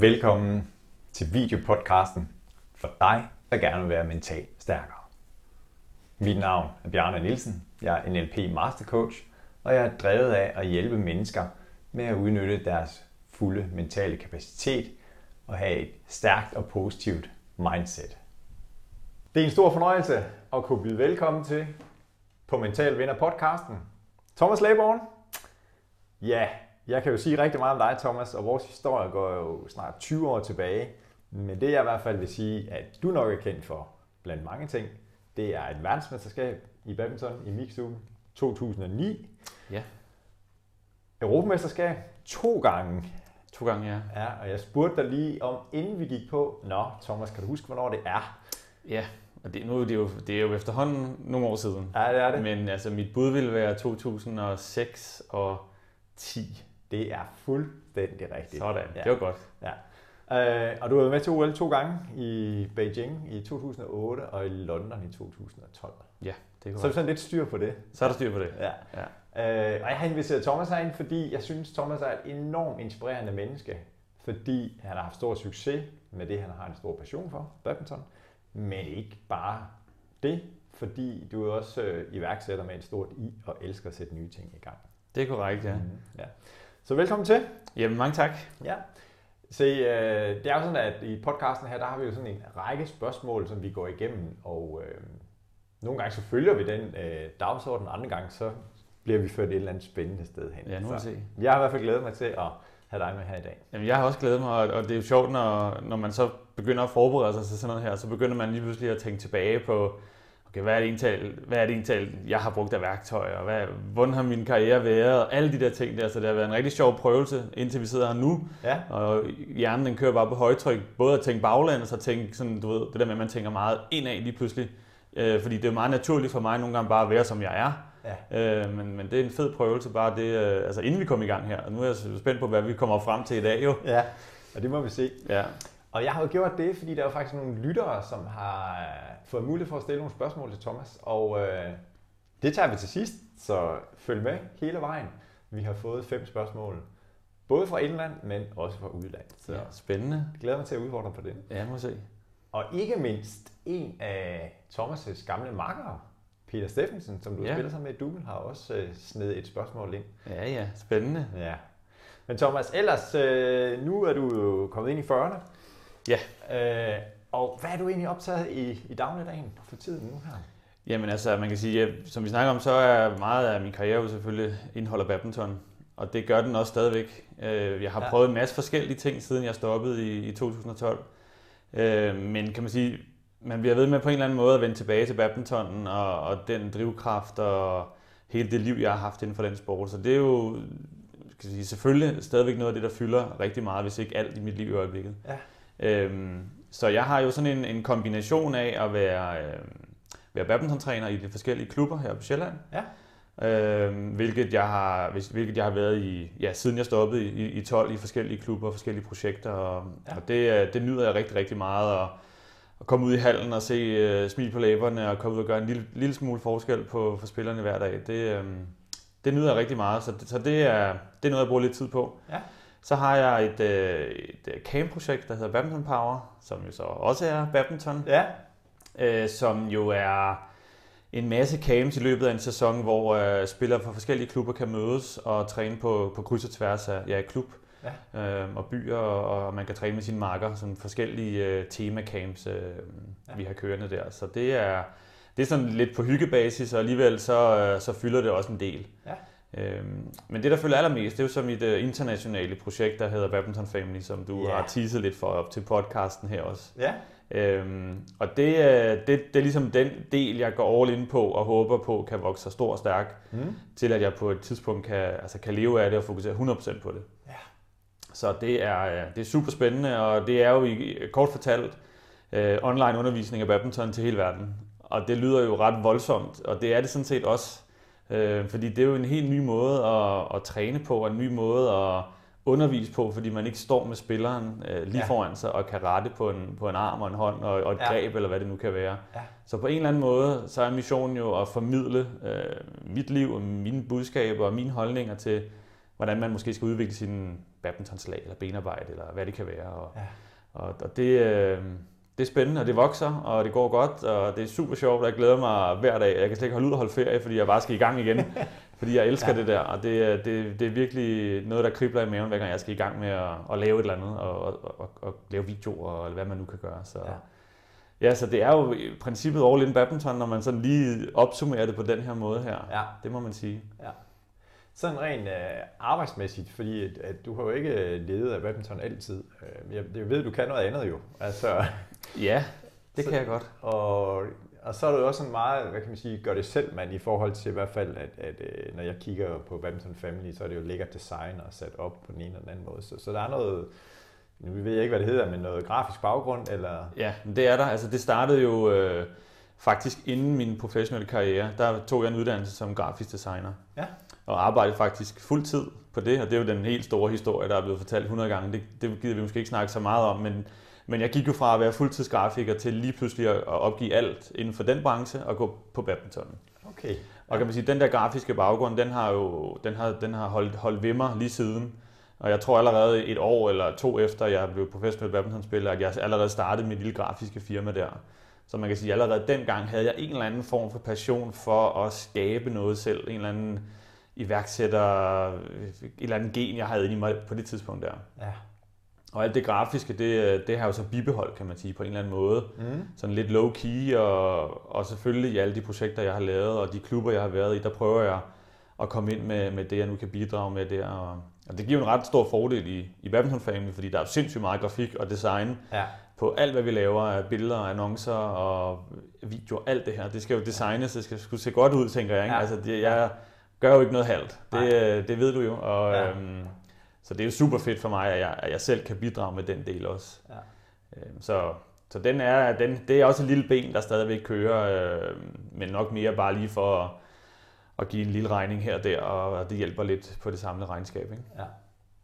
Velkommen til videopodcasten for dig, der gerne vil være mentalt stærkere. Mit navn er Bjarne Nielsen. Jeg er NLP Master Coach, og jeg er drevet af at hjælpe mennesker med at udnytte deres fulde mentale kapacitet og have et stærkt og positivt mindset. Det er en stor fornøjelse at kunne byde velkommen til på Mental Vinder podcasten. Thomas Laborn. Ja, jeg kan jo sige rigtig meget om dig, Thomas, og vores historie går jo snart 20 år tilbage. Men det jeg i hvert fald vil sige, at du nok er kendt for, blandt mange ting, det er et verdensmesterskab i badminton i Mixed 2009. Ja. Europamesterskab to gange. To gange, ja. Ja, og jeg spurgte dig lige om, inden vi gik på, Nå, Thomas, kan du huske, hvornår det er? Ja, og det, nu er det, jo, det er jo efterhånden nogle år siden. Ja, det er det. Men altså, mit bud ville være 2006 og 10. Det er fuldstændig rigtigt. Sådan, ja. det var godt. Ja. Øh, og du har været med til OL to gange i Beijing i 2008 og i London i 2012. Ja, det er Så er du sådan lidt styr på det. Så er der styr på det. Ja. ja. Øh, og jeg har inviteret Thomas herind, fordi jeg synes, Thomas er et enormt inspirerende menneske. Fordi han har haft stor succes med det, han har en stor passion for, badminton. Men ikke bare det, fordi du er også øh, iværksætter med et stort i og elsker at sætte nye ting i gang. Det er korrekt, ja. Mm-hmm. ja. Så velkommen til. Jamen, mange tak. Ja. Se, øh, det er jo sådan, at i podcasten her, der har vi jo sådan en række spørgsmål, som vi går igennem, og øh, nogle gange så følger vi den øh, dagsorden, andre gange så bliver vi ført et eller andet spændende sted hen. Ja, nu må så, se. Jeg har i hvert fald glædet mig til at have dig med her i dag. Jamen, jeg har også glædet mig, og det er jo sjovt, når, når man så begynder at forberede sig til sådan noget her, så begynder man lige pludselig at tænke tilbage på, okay, hvad er det egentlig, hvad er det egentlig jeg har brugt af værktøjer, og hvad, hvordan har min karriere været, og alle de der ting der, så det har været en rigtig sjov prøvelse, indtil vi sidder her nu, Ja. og hjernen den kører bare på højtryk, både at tænke baglæns, og så tænke sådan, du ved, det der med, at man tænker meget indad lige pludselig, øh, fordi det er meget naturligt for mig nogle gange bare at være, som jeg er, Ja. Øh, men, men det er en fed prøvelse, bare det, øh, altså inden vi kom i gang her. Og nu er jeg spændt på, hvad vi kommer frem til i dag jo. ja, og det må vi se. Ja, Og jeg har jo gjort det, fordi der er jo faktisk nogle lyttere, som har øh, fået mulighed for at stille nogle spørgsmål til Thomas. Og øh, det tager vi til sidst, så følg med hele vejen. Vi har fået fem spørgsmål, både fra indland, men også fra udland. Så ja spændende. jeg glæder mig til at udfordre på det. Ja, må se. Og ikke mindst en af Thomas' gamle makkere, Peter Steffensen, som du ja. Ja. spiller sammen med i Double, har også øh, snedet et spørgsmål ind. Ja, ja, spændende. Ja. Men Thomas, ellers, øh, nu er du jo kommet ind i 40'erne. Ja. Øh, og hvad er du egentlig optaget i, i dagligdagen for tiden nu her? Jamen altså, man kan sige, at, som vi snakker om, så er meget af min karriere jo selvfølgelig indeholder badminton. Og det gør den også stadigvæk. Øh, Jeg har Ja. prøvet en masse forskellige ting, siden jeg stoppede i, i 2012. Øh, Men kan man sige, man bliver ved med på en eller anden måde at vende tilbage til badmintonen og, og den drivkraft og hele det liv, jeg har haft inden for den sport. Så det er jo jeg sige, selvfølgelig stadigvæk noget af det, der fylder rigtig meget, hvis ikke alt i mit liv i øjeblikket. Ja. Øhm, så jeg har jo sådan en, en kombination af at være, øh, være badmintontræner i de forskellige klubber her på Sjælland. Ja. Øhm, hvilket, jeg har, hvilket jeg har været i, ja, siden jeg stoppede i, i 12 i forskellige klubber, forskellige projekter. Og, Ja. og det, øh, det nyder jeg rigtig, rigtig meget. At, at komme ud i hallen og se uh, smil på læberne og komme ud og gøre en lille, lille smule forskel på, for spillerne hver dag. Det, øhm, det nyder jeg rigtig meget, så, det, så det, er, det er noget, jeg bruger lidt tid på. Ja. Så har jeg et, øh, et øh, camp-projekt, der hedder Badminton Power, som jo så også er badminton, Ja. øh, som jo er en masse camps i løbet af en sæson, hvor øh, spillere fra forskellige klubber kan mødes og træne på, på kryds og tværs af ja, klub Ja. øh, og byer, og, og man kan træne med sine marker, sådan forskellige øh, temacamps, øh, ja. vi har kørende der. Så det er, det er sådan lidt på hyggebasis, og alligevel så, øh, så fylder det også en del. Ja. Øhm, men det, der følger allermest, det er jo så mit uh, internationale projekt, der hedder Badminton Family, som du Ja. har teaset lidt for op til podcasten her også. Ja. Øhm, og det, øh, det, det er ligesom den del, jeg går all in på og håber på kan vokse sig stor og stærk, Mm. til at jeg på et tidspunkt kan, altså kan leve af det og fokusere 100% på det. Ja. Så det er, øh, det er super spændende, og det er jo i, kort fortalt øh, online undervisning af badminton til hele verden. Og det lyder jo ret voldsomt, og det er det sådan set også. Øh, fordi det er jo en helt ny måde at, at træne på, og en ny måde at undervise på, fordi man ikke står med spilleren øh, lige Ja. foran sig og kan rette på en, på en arm og en hånd og, og et ja. greb, eller hvad det nu kan være. Ja. Så på en eller anden måde, så er missionen jo at formidle øh, mit liv og mine budskaber og mine holdninger til, hvordan man måske skal udvikle sin badmintonslag eller benarbejde, eller hvad det kan være. Og, Ja. og, og det, øh, det er spændende, og det vokser, og det går godt, og det er super sjovt, og jeg glæder mig hver dag. Jeg kan slet ikke holde ud og holde ferie, fordi jeg bare skal i gang igen, fordi jeg elsker Ja. det der, og det, er- det, det er virkelig noget, der kribler i maven, hver gang jeg skal i gang med at, at lave et eller andet, og, og, og, og lave videoer, eller hvad man nu kan gøre. Så, Ja. ja. ja, så det er jo i princippet all in badminton, når man sådan lige opsummerer det på den her måde her. Ja. Det må man sige. Ja. Sådan rent øh, arbejdsmæssigt, fordi at, at du har jo ikke øh, ledet af badminton altid. Øh, jeg, jeg ved, du kan noget andet jo. Altså, Ja, det Så- kan jeg godt. og, og så er det jo også sådan meget, hvad kan man sige, gør det selv man i forhold til i hvert fald, at, at øh, når jeg kigger på Badminton Family, så er det jo lækkert design og sat op på den ene eller den anden måde. Så, så der er noget, nu ved jeg ikke, hvad det hedder, men noget grafisk baggrund, eller... Ja, det er der. Altså, det startede jo øh, faktisk inden min professionelle karriere. Der tog jeg en uddannelse som grafisk designer. Ja. Og arbejdede faktisk fuld tid på det, og det er jo den helt store historie, der er blevet fortalt 100 gange. Det, det gider vi måske ikke snakke så meget om, men, men jeg gik jo fra at være fuldtidsgrafiker til lige pludselig at opgive alt inden for den branche og gå på badminton. Okay. Og kan man sige, den der grafiske baggrund, den har jo den har, den har holdt, holdt ved mig lige siden. Og jeg tror allerede et år eller to efter, jeg blev professionel badmintonspiller, at jeg allerede startede mit lille grafiske firma der. Så man kan sige, at allerede dengang havde jeg en eller anden form for passion for at skabe noget selv. En eller anden iværksætter, et eller andet gen, jeg havde inde i mig på det tidspunkt der. Ja. Og alt det grafiske, det, det har jo så bibeholdt, kan man sige, på en eller anden måde Mm. sådan lidt low-key, og, og selvfølgelig i alle de projekter, jeg har lavet, og de klubber, jeg har været i, der prøver jeg at komme ind med, med det, jeg nu kan bidrage med der. Og, og det giver en ret stor fordel i, i Badminton Family, fordi der er sindssygt meget grafik og design Ja. på alt, hvad vi laver af billeder, annoncer og videoer, alt det her. Det skal jo designes, det skal skulle se godt ud, tænker jeg. Ikke? Ja. Altså, det, jeg gør jo ikke noget halvt. Det, øh, det ved du jo. Og, ja. øhm, så det er jo super fedt for mig, at jeg, at jeg selv kan bidrage med den del også. Ja. Øhm, Så, så den er, den, det er også et lille ben, der stadigvæk kører, øh, men nok mere bare lige for at, at give en lille regning her og der, og det hjælper lidt på det samlede regnskab. Ikke? Ja.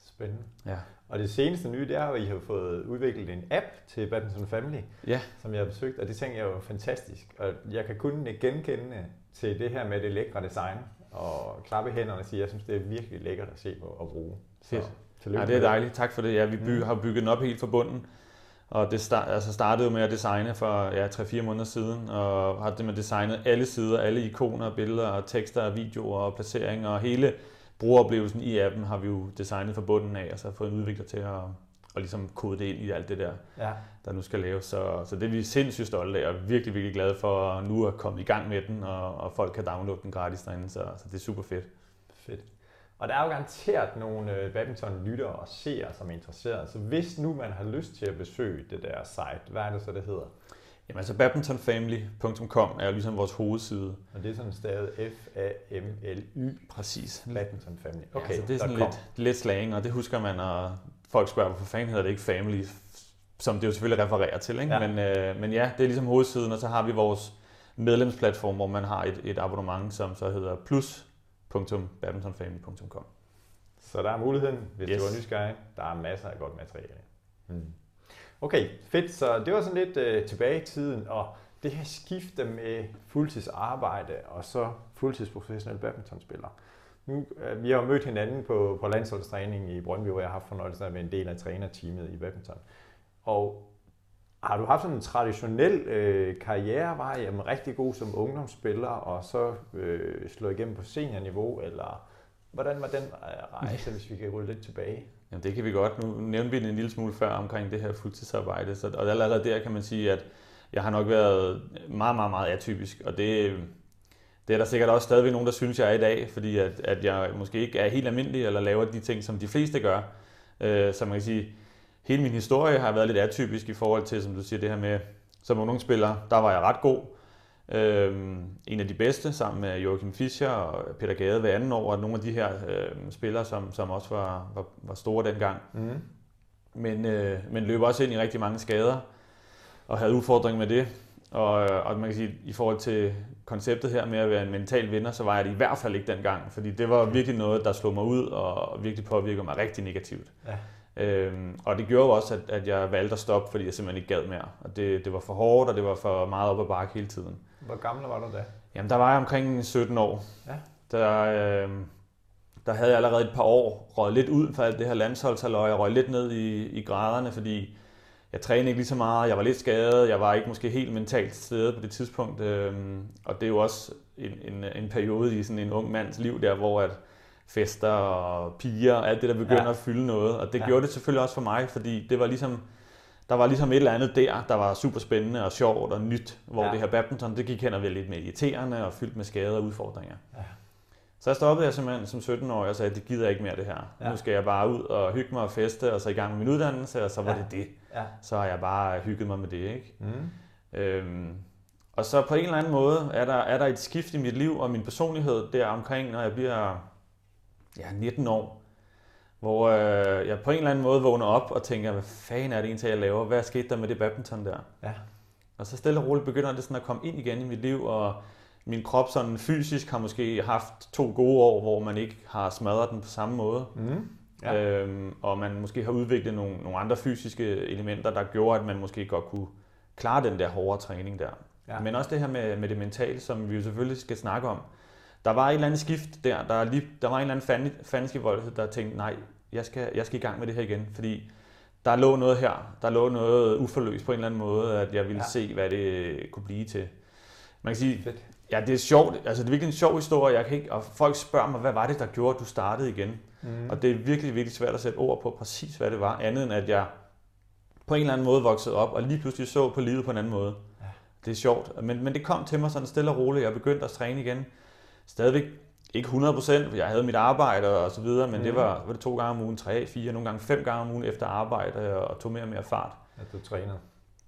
Spændende. Ja. Og det seneste nye, det er at I har fået udviklet en app til Badminton Family, Ja. som jeg har besøgt, og det tænker jeg er jo fantastisk. Og jeg kan kun genkende til det her med det lækre design, og klappe hænderne og sige, at jeg synes, det er virkelig lækkert at se på og bruge. Fedt. Ja, det er dejligt. Tak for det. Ja, vi by, Mm. har bygget den op helt fra bunden. Og det start, altså startede med at designe for ja, 3-4 måneder siden, og har det med designet alle sider, alle ikoner, billeder, og tekster, videoer og placeringer, og hele brugeroplevelsen i appen har vi jo designet fra bunden af, og så fået en udvikler til at, at ligesom kode det ind i alt det der, Ja, der nu skal laves. Så, så det er vi sindssygt stolte af, og virkelig, virkelig glade for nu at komme i gang med den, og, og folk kan downloade den gratis derinde, så, så det er super fedt. fedt. Og der er jo garanteret nogle øh, badminton-lyttere og seere, som er interesserede. Så hvis nu man har lyst til at besøge det der site, hvad er det så, det hedder? Jamen altså badmintonfamily.com er jo ligesom vores hovedside. Og det er sådan stadig F-A-M-L-Y, Præcis. Badminton Family. Okay, ja, så det er sådan lidt, lidt slang, og det husker man, og folk spørger, hvorfor fanden hedder det ikke family, som det jo selvfølgelig refererer til. Ikke? Ja. Men, øh, men ja, det er ligesom hovedsiden, og så har vi vores medlemsplatform, hvor man har et, et abonnement, som så hedder plus.badmintonfamily.com. Så der er muligheden, hvis yes. Yes. du er nysgerrig. Der er masser af godt materiale. Mm. Okay, fedt. Så det var sådan lidt øh, tilbage i tiden, og det her skifte med fuldtidsarbejde og så fuldtidsprofessionel badmintonspiller. Nu, øh, vi har jo mødt hinanden på, på landsholdstræning i Brøndby, hvor jeg har haft fornøjelsen af at være en del af trænerteamet i badminton. Og har du haft sådan en traditionel øh, karrierevej, jamen rigtig god som ungdomsspiller, og så øh, slå igennem på seniorniveau, eller hvordan var den øh, rejse, hvis vi kan rulle lidt tilbage? Jamen det kan vi godt. Nu nævnte vi det en lille smule før omkring det her fuldtidsarbejde, så, og allerede der kan man sige, at jeg har nok været meget, meget, meget atypisk, og det, det er der sikkert også stadigvæk nogen, der synes, jeg er i dag, fordi at, at jeg måske ikke er helt almindelig, eller laver de ting, som de fleste gør. Øh, så man kan sige, hele min historie har været lidt atypisk i forhold til, som du siger, det her med, som ungdomsspiller, der var jeg ret god. Øhm, en af de bedste, sammen med Joachim Fischer og Peter Gade hver anden år, og nogle af de her øh, spillere, som, som også var, var, var store dengang. Mm. Men, øh, men løb også ind i rigtig mange skader, og havde udfordringer med det. Og, øh, og man kan sige, i forhold til konceptet her med at være en mental vinder, så var jeg det i hvert fald ikke dengang, fordi det var virkelig noget, der slog mig ud og virkelig påvirkede mig rigtig negativt. Ja. Øhm, og det gjorde jo også, at, at jeg valgte at stoppe, fordi jeg simpelthen ikke gad mere. Og det, det var for hårdt, og det var for meget op ad bakke hele tiden. Hvor gammel var du da? Jamen, der var jeg omkring 17 år. Ja. Der, øh, der havde jeg allerede et par år røget lidt ud for alt det her landsholdshalløj. Jeg røg lidt ned i, i graderne, fordi jeg trænede ikke lige så meget. Jeg var lidt skadet. Jeg var ikke måske helt mentalt sted på det tidspunkt. Øhm, og det er jo også en, en, en periode i sådan en ung mands liv der, hvor at fester og piger og alt det, der begynder ja. at fylde noget. Og det ja. gjorde det selvfølgelig også for mig, fordi det var ligesom, der var ligesom et eller andet der, der var super spændende og sjovt og nyt, hvor ja. det her badminton, det gik hen og være lidt mere irriterende og fyldt med skader og udfordringer. Ja. Så jeg stoppede jeg simpelthen som 17-årig og sagde, det gider jeg ikke mere det her. Ja. Nu skal jeg bare ud og hygge mig og feste, og så i gang med min uddannelse, og så var ja. det det. Ja. Så har jeg bare hygget mig med det. Ikke? Mm. Øhm, og så på en eller anden måde er der, er der et skift i mit liv og min personlighed der omkring, når jeg bliver ja, 19 år, hvor øh, jeg på en eller anden måde vågner op og tænker, hvad fanden er det egentlig, jeg laver? Hvad er sket der med det badminton der? Ja. Og så stille og roligt begynder det sådan at komme ind igen i mit liv, og min krop sådan fysisk har måske haft to gode år, hvor man ikke har smadret den på samme måde. Mm. Ja. Øhm, og man måske har udviklet nogle, nogle andre fysiske elementer, der gjorde, at man måske godt kunne klare den der hårde træning der. Ja. Men også det her med, med det mentale, som vi jo selvfølgelig skal snakke om. Der var et eller andet skift der. Der, lige, der var en eller anden faniske voldhed, der tænkte, nej, jeg skal, jeg skal i gang med det her igen. Fordi der lå noget her. Der lå noget uforløst på en eller anden måde, at jeg ville ja. se, hvad det kunne blive til. Man kan sige, Fedt. Ja, det er sjovt. Altså, det er virkelig en sjov historie. Jeg kan ikke, og folk spørger mig, hvad var det, der gjorde, at du startede igen? Mm. Og det er virkelig, virkelig svært at sætte ord på præcis, hvad det var, andet end at jeg på en eller anden måde voksede op, og lige pludselig så på livet på en anden måde. Ja. Det er sjovt. Men, men det kom til mig sådan stille og roligt. Jeg begyndte at træne igen. Stadigvæk ikke 100 procent, jeg havde mit arbejde og så videre, men mm. det var, var det to gange om ugen, tre, fire, nogle gange fem gange om ugen efter arbejde, og tog mere og mere fart. At du trænede?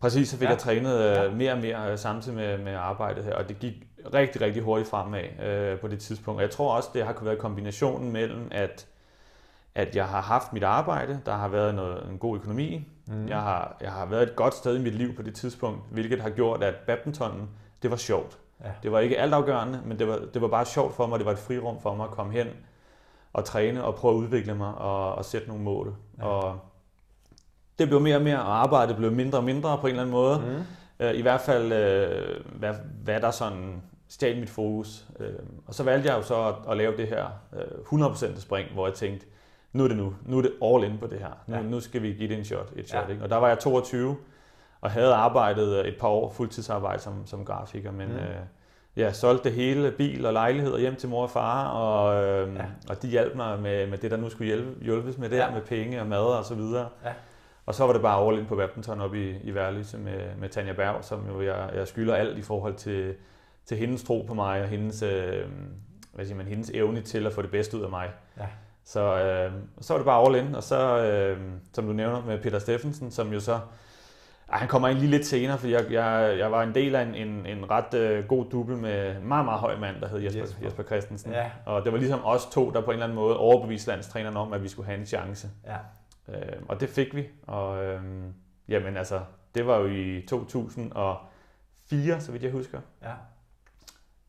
Præcis, så fik ja. jeg trænet øh, ja. mere og mere øh, samtidig med, med arbejdet her, og det gik rigtig, rigtig hurtigt fremad øh, på det tidspunkt. Og jeg tror også, det har kunne være kombinationen mellem, at, at jeg har haft mit arbejde, der har været noget, en god økonomi, mm. jeg, har, jeg har været et godt sted i mit liv på det tidspunkt, hvilket har gjort, at badmintonen, det var sjovt. Ja. Det var ikke altafgørende, men det var, det var bare sjovt for mig, det var et frirum for mig at komme hen og træne og prøve at udvikle mig og, og sætte nogle mål. Ja. Og det blev mere og mere, og arbejdet blev mindre og mindre på en eller anden måde. Mm. Øh, I hvert fald, øh, hvad, hvad der sådan stjal mit fokus. Øh, og så valgte jeg jo så at, at lave det her 100% spring, hvor jeg tænkte, nu er det nu. Nu er det all in på det her. Nu, ja. nu skal vi give det en shot. Et shot ja. ikke? Og der var jeg 22 og havde arbejdet et par år fuldtidsarbejde som, som grafiker, men mm. øh, ja, solgte det hele, bil og lejlighed og hjem til mor og far, og, øh, ja. og de hjalp mig med, med det, der nu skulle hjælpe, hjælpes med det, ja. med penge og mad og så videre. Ja. Og så var det bare all in på badminton op i, i Værløse med, med Tanja Berg, som jo jeg, jeg skylder alt i forhold til, til hendes tro på mig og hendes, øh, hvad siger man, hendes evne til at få det bedste ud af mig. Ja. Så, øh, så var det bare all in, og så, øh, som du nævner med Peter Steffensen, som jo så, ej, han kommer ind lige lidt senere, fordi jeg, jeg, jeg var en del af en, en, en ret øh, god dubbel med en meget, meget høj mand, der hed Jesper, Jesper. Jesper Christensen. Ja. Og det var ligesom os to, der på en eller anden måde overbeviste landstræneren om, at vi skulle have en chance. Ja. Øh, og det fik vi, og øh, jamen altså, det var jo i 2004, så vidt jeg husker. Ja.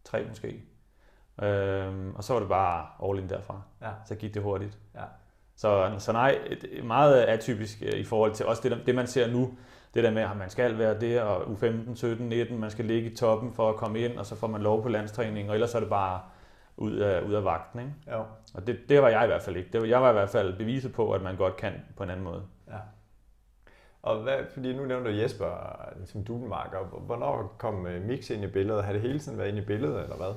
Tre måske. Øh, og så var det bare all in derfra. Ja. Så gik det hurtigt. Ja. Så, så nej, meget atypisk øh, i forhold til også det, det, man ser nu. Det der med, at man skal være der, og U15, 17, 19, man skal ligge i toppen for at komme ind, og så får man lov på landstræning, og ellers er det bare ud af, ud af vagten. Ikke? Ja. Og det, det var jeg i hvert fald ikke. Det var, jeg var i hvert fald beviset på, at man godt kan på en anden måde. Ja. Og hvad, fordi nu nævnte du Jesper som dubenmarker. Hvornår kom øh, Mix ind i billedet? Har det hele tiden været ind i billedet, eller hvad?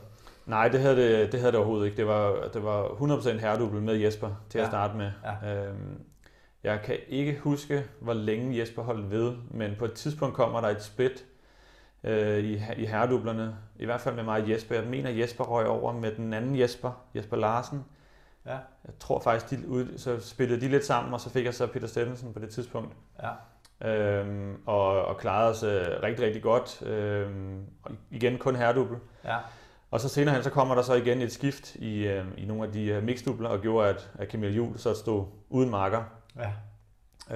Nej, det havde det, det, havde det overhovedet ikke. Det var, det var 100% herredubel med Jesper til ja. at starte med. Ja. Øhm, jeg kan ikke huske, hvor længe Jesper holdt ved, men på et tidspunkt kommer der et split øh, i, i herredublerne. I hvert fald med mig og Jesper. Jeg mener, Jesper røg over med den anden Jesper, Jesper Larsen. Ja. Jeg tror faktisk, de ud, så spillede de lidt sammen, og så fik jeg så Peter Steffensen på det tidspunkt. Ja. Øhm, og, og klarede os øh, rigtig, rigtig godt. Øhm, og igen kun herredubbel. Ja. Og så senere hen, så kommer der så igen et skift i, øh, i nogle af de øh, mixdubler, og gjorde, at, at Camille Juhl så stod uden marker. Ja.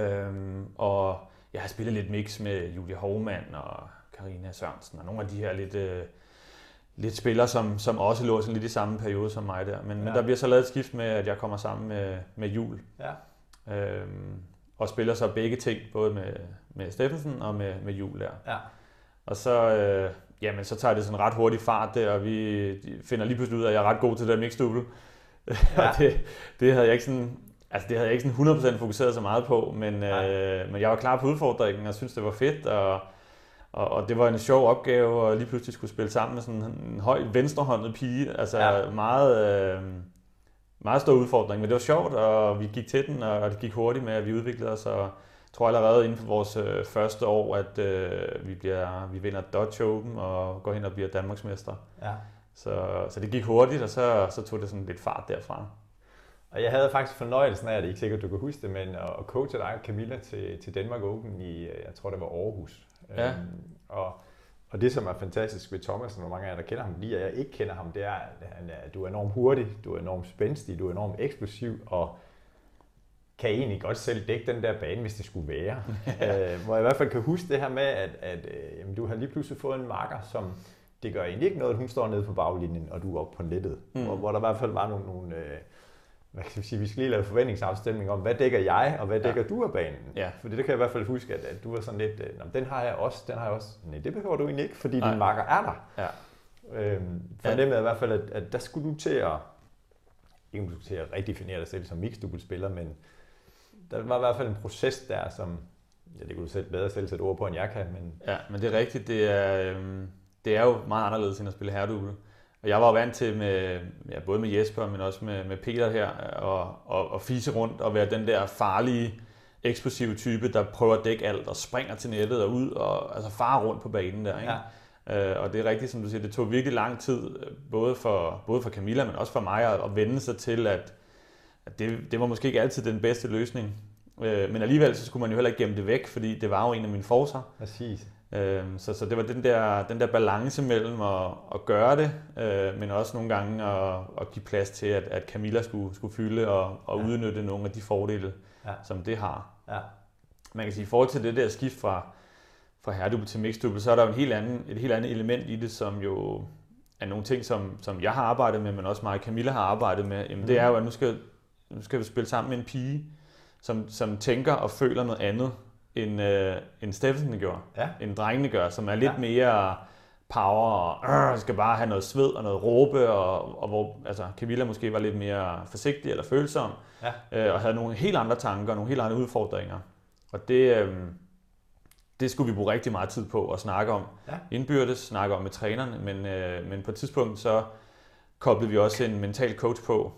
Øhm, og jeg har spillet lidt mix med Julie Hovmand og Karina Sørensen og nogle af de her lidt, øh, lidt spillere, som, som også lå sådan lidt i samme periode som mig der. Men, ja. men der bliver så lavet et skift med, at jeg kommer sammen med, med Jul. Ja. Øhm, og spiller så begge ting, både med, med Steffensen og med, med Jul der. Ja. Og så, øh, jamen, så tager det sådan ret hurtigt fart der, og vi finder lige pludselig ud af, at jeg er ret god til det mixed double. Ja. det, det havde jeg ikke sådan, altså det havde jeg ikke sådan 100% fokuseret så meget på, men, øh, men jeg var klar på udfordringen og synes det var fedt, og, og, og det var en sjov opgave at lige pludselig skulle spille sammen med sådan en høj venstrehåndet pige, altså ja. meget, øh, meget stor udfordring, men det var sjovt, og vi gik til den, og det gik hurtigt med, at vi udviklede os, og tror allerede inden for vores øh, første år, at øh, vi, bliver, vi vinder Dodge Open og går hen og bliver Danmarksmester. Ja. Så, så det gik hurtigt, og så, så tog det sådan lidt fart derfra. Og jeg havde faktisk fornøjelsen af, at det ikke sikkert, du kan huske det, men at coache dig og Camilla til, til Danmark Open i, jeg tror det var Aarhus. Ja. Øhm, og, og det, som er fantastisk ved Thomas, og mange af jer, der kender ham, lige at jeg ikke kender ham, det er, at du er enormt hurtig, du er enormt spændstig, du er enormt eksplosiv, og kan egentlig godt selv dække den der bane, hvis det skulle være. Øh, hvor jeg i hvert fald kan huske det her med, at, at øh, jamen, du har lige pludselig fået en marker, som det gør egentlig ikke noget, at hun står nede på baglinjen, og du er oppe på nettet. Mm. Hvor, hvor der i hvert fald var nogle, nogle øh, hvad kan vi sige, vi skal lige lave forventningsafstemning om, hvad dækker jeg, og hvad dækker ja. du af banen? Ja. Fordi det kan jeg i hvert fald huske, at, at du var sådan lidt, øh, den har jeg også, den har jeg også. Nej, det behøver du egentlig ikke, fordi Nej. din marker er der. Ja. Øhm, fornemmede ja. i hvert fald, at, at der skulle du til at, ikke du til at redefinere dig selv som mixed-spiller, men der var i hvert fald en proces der, som, ja, det kunne du selv bedre selv sætte ord på, end jeg kan. Men... Ja, men det er rigtigt, det er, øhm, det er jo meget anderledes end at spille herredouble. Og jeg var vant til, med, ja, både med Jesper, men også med, med Peter her, og, og, og fise rundt og være den der farlige, eksplosive type, der prøver at dække alt og springer til nettet og ud og altså far rundt på banen der. Ikke? Ja. Øh, og det er rigtigt, som du siger, det tog virkelig lang tid, både for, både for Camilla, men også for mig, at, at vende sig til, at, at det, det var måske ikke altid den bedste løsning. Øh, men alligevel så skulle man jo heller ikke gemme det væk, fordi det var jo en af mine forser. Præcis. Øh, så, så det var den der, den der balance mellem at, at gøre det, øh, men også nogle gange at, at give plads til, at, at Camilla skulle, skulle fylde og, og ja. udnytte nogle af de fordele, ja. som det har. Ja. Man kan sige, i forhold til det der skift fra, fra herredouble til mixdouble, så er der jo en helt anden, et helt andet element i det, som jo er nogle ting, som, som jeg har arbejdet med, men også mig og Camilla har arbejdet med. Jamen, mm. Det er jo, at nu skal, nu skal vi spille sammen med en pige, som, som tænker og føler noget andet, end, øh, end Steffensen gjorde, ja. end drengene gør, som er lidt ja. mere power og øh, skal bare have noget sved og noget råbe, og, og hvor altså, Camilla måske var lidt mere forsigtig eller følsom, ja. øh, og havde nogle helt andre tanker, nogle helt andre udfordringer. Og det, øh, det skulle vi bruge rigtig meget tid på at snakke om ja. indbyrdes, snakke om med træneren, men, øh, men på et tidspunkt så koblede vi også en mental coach på,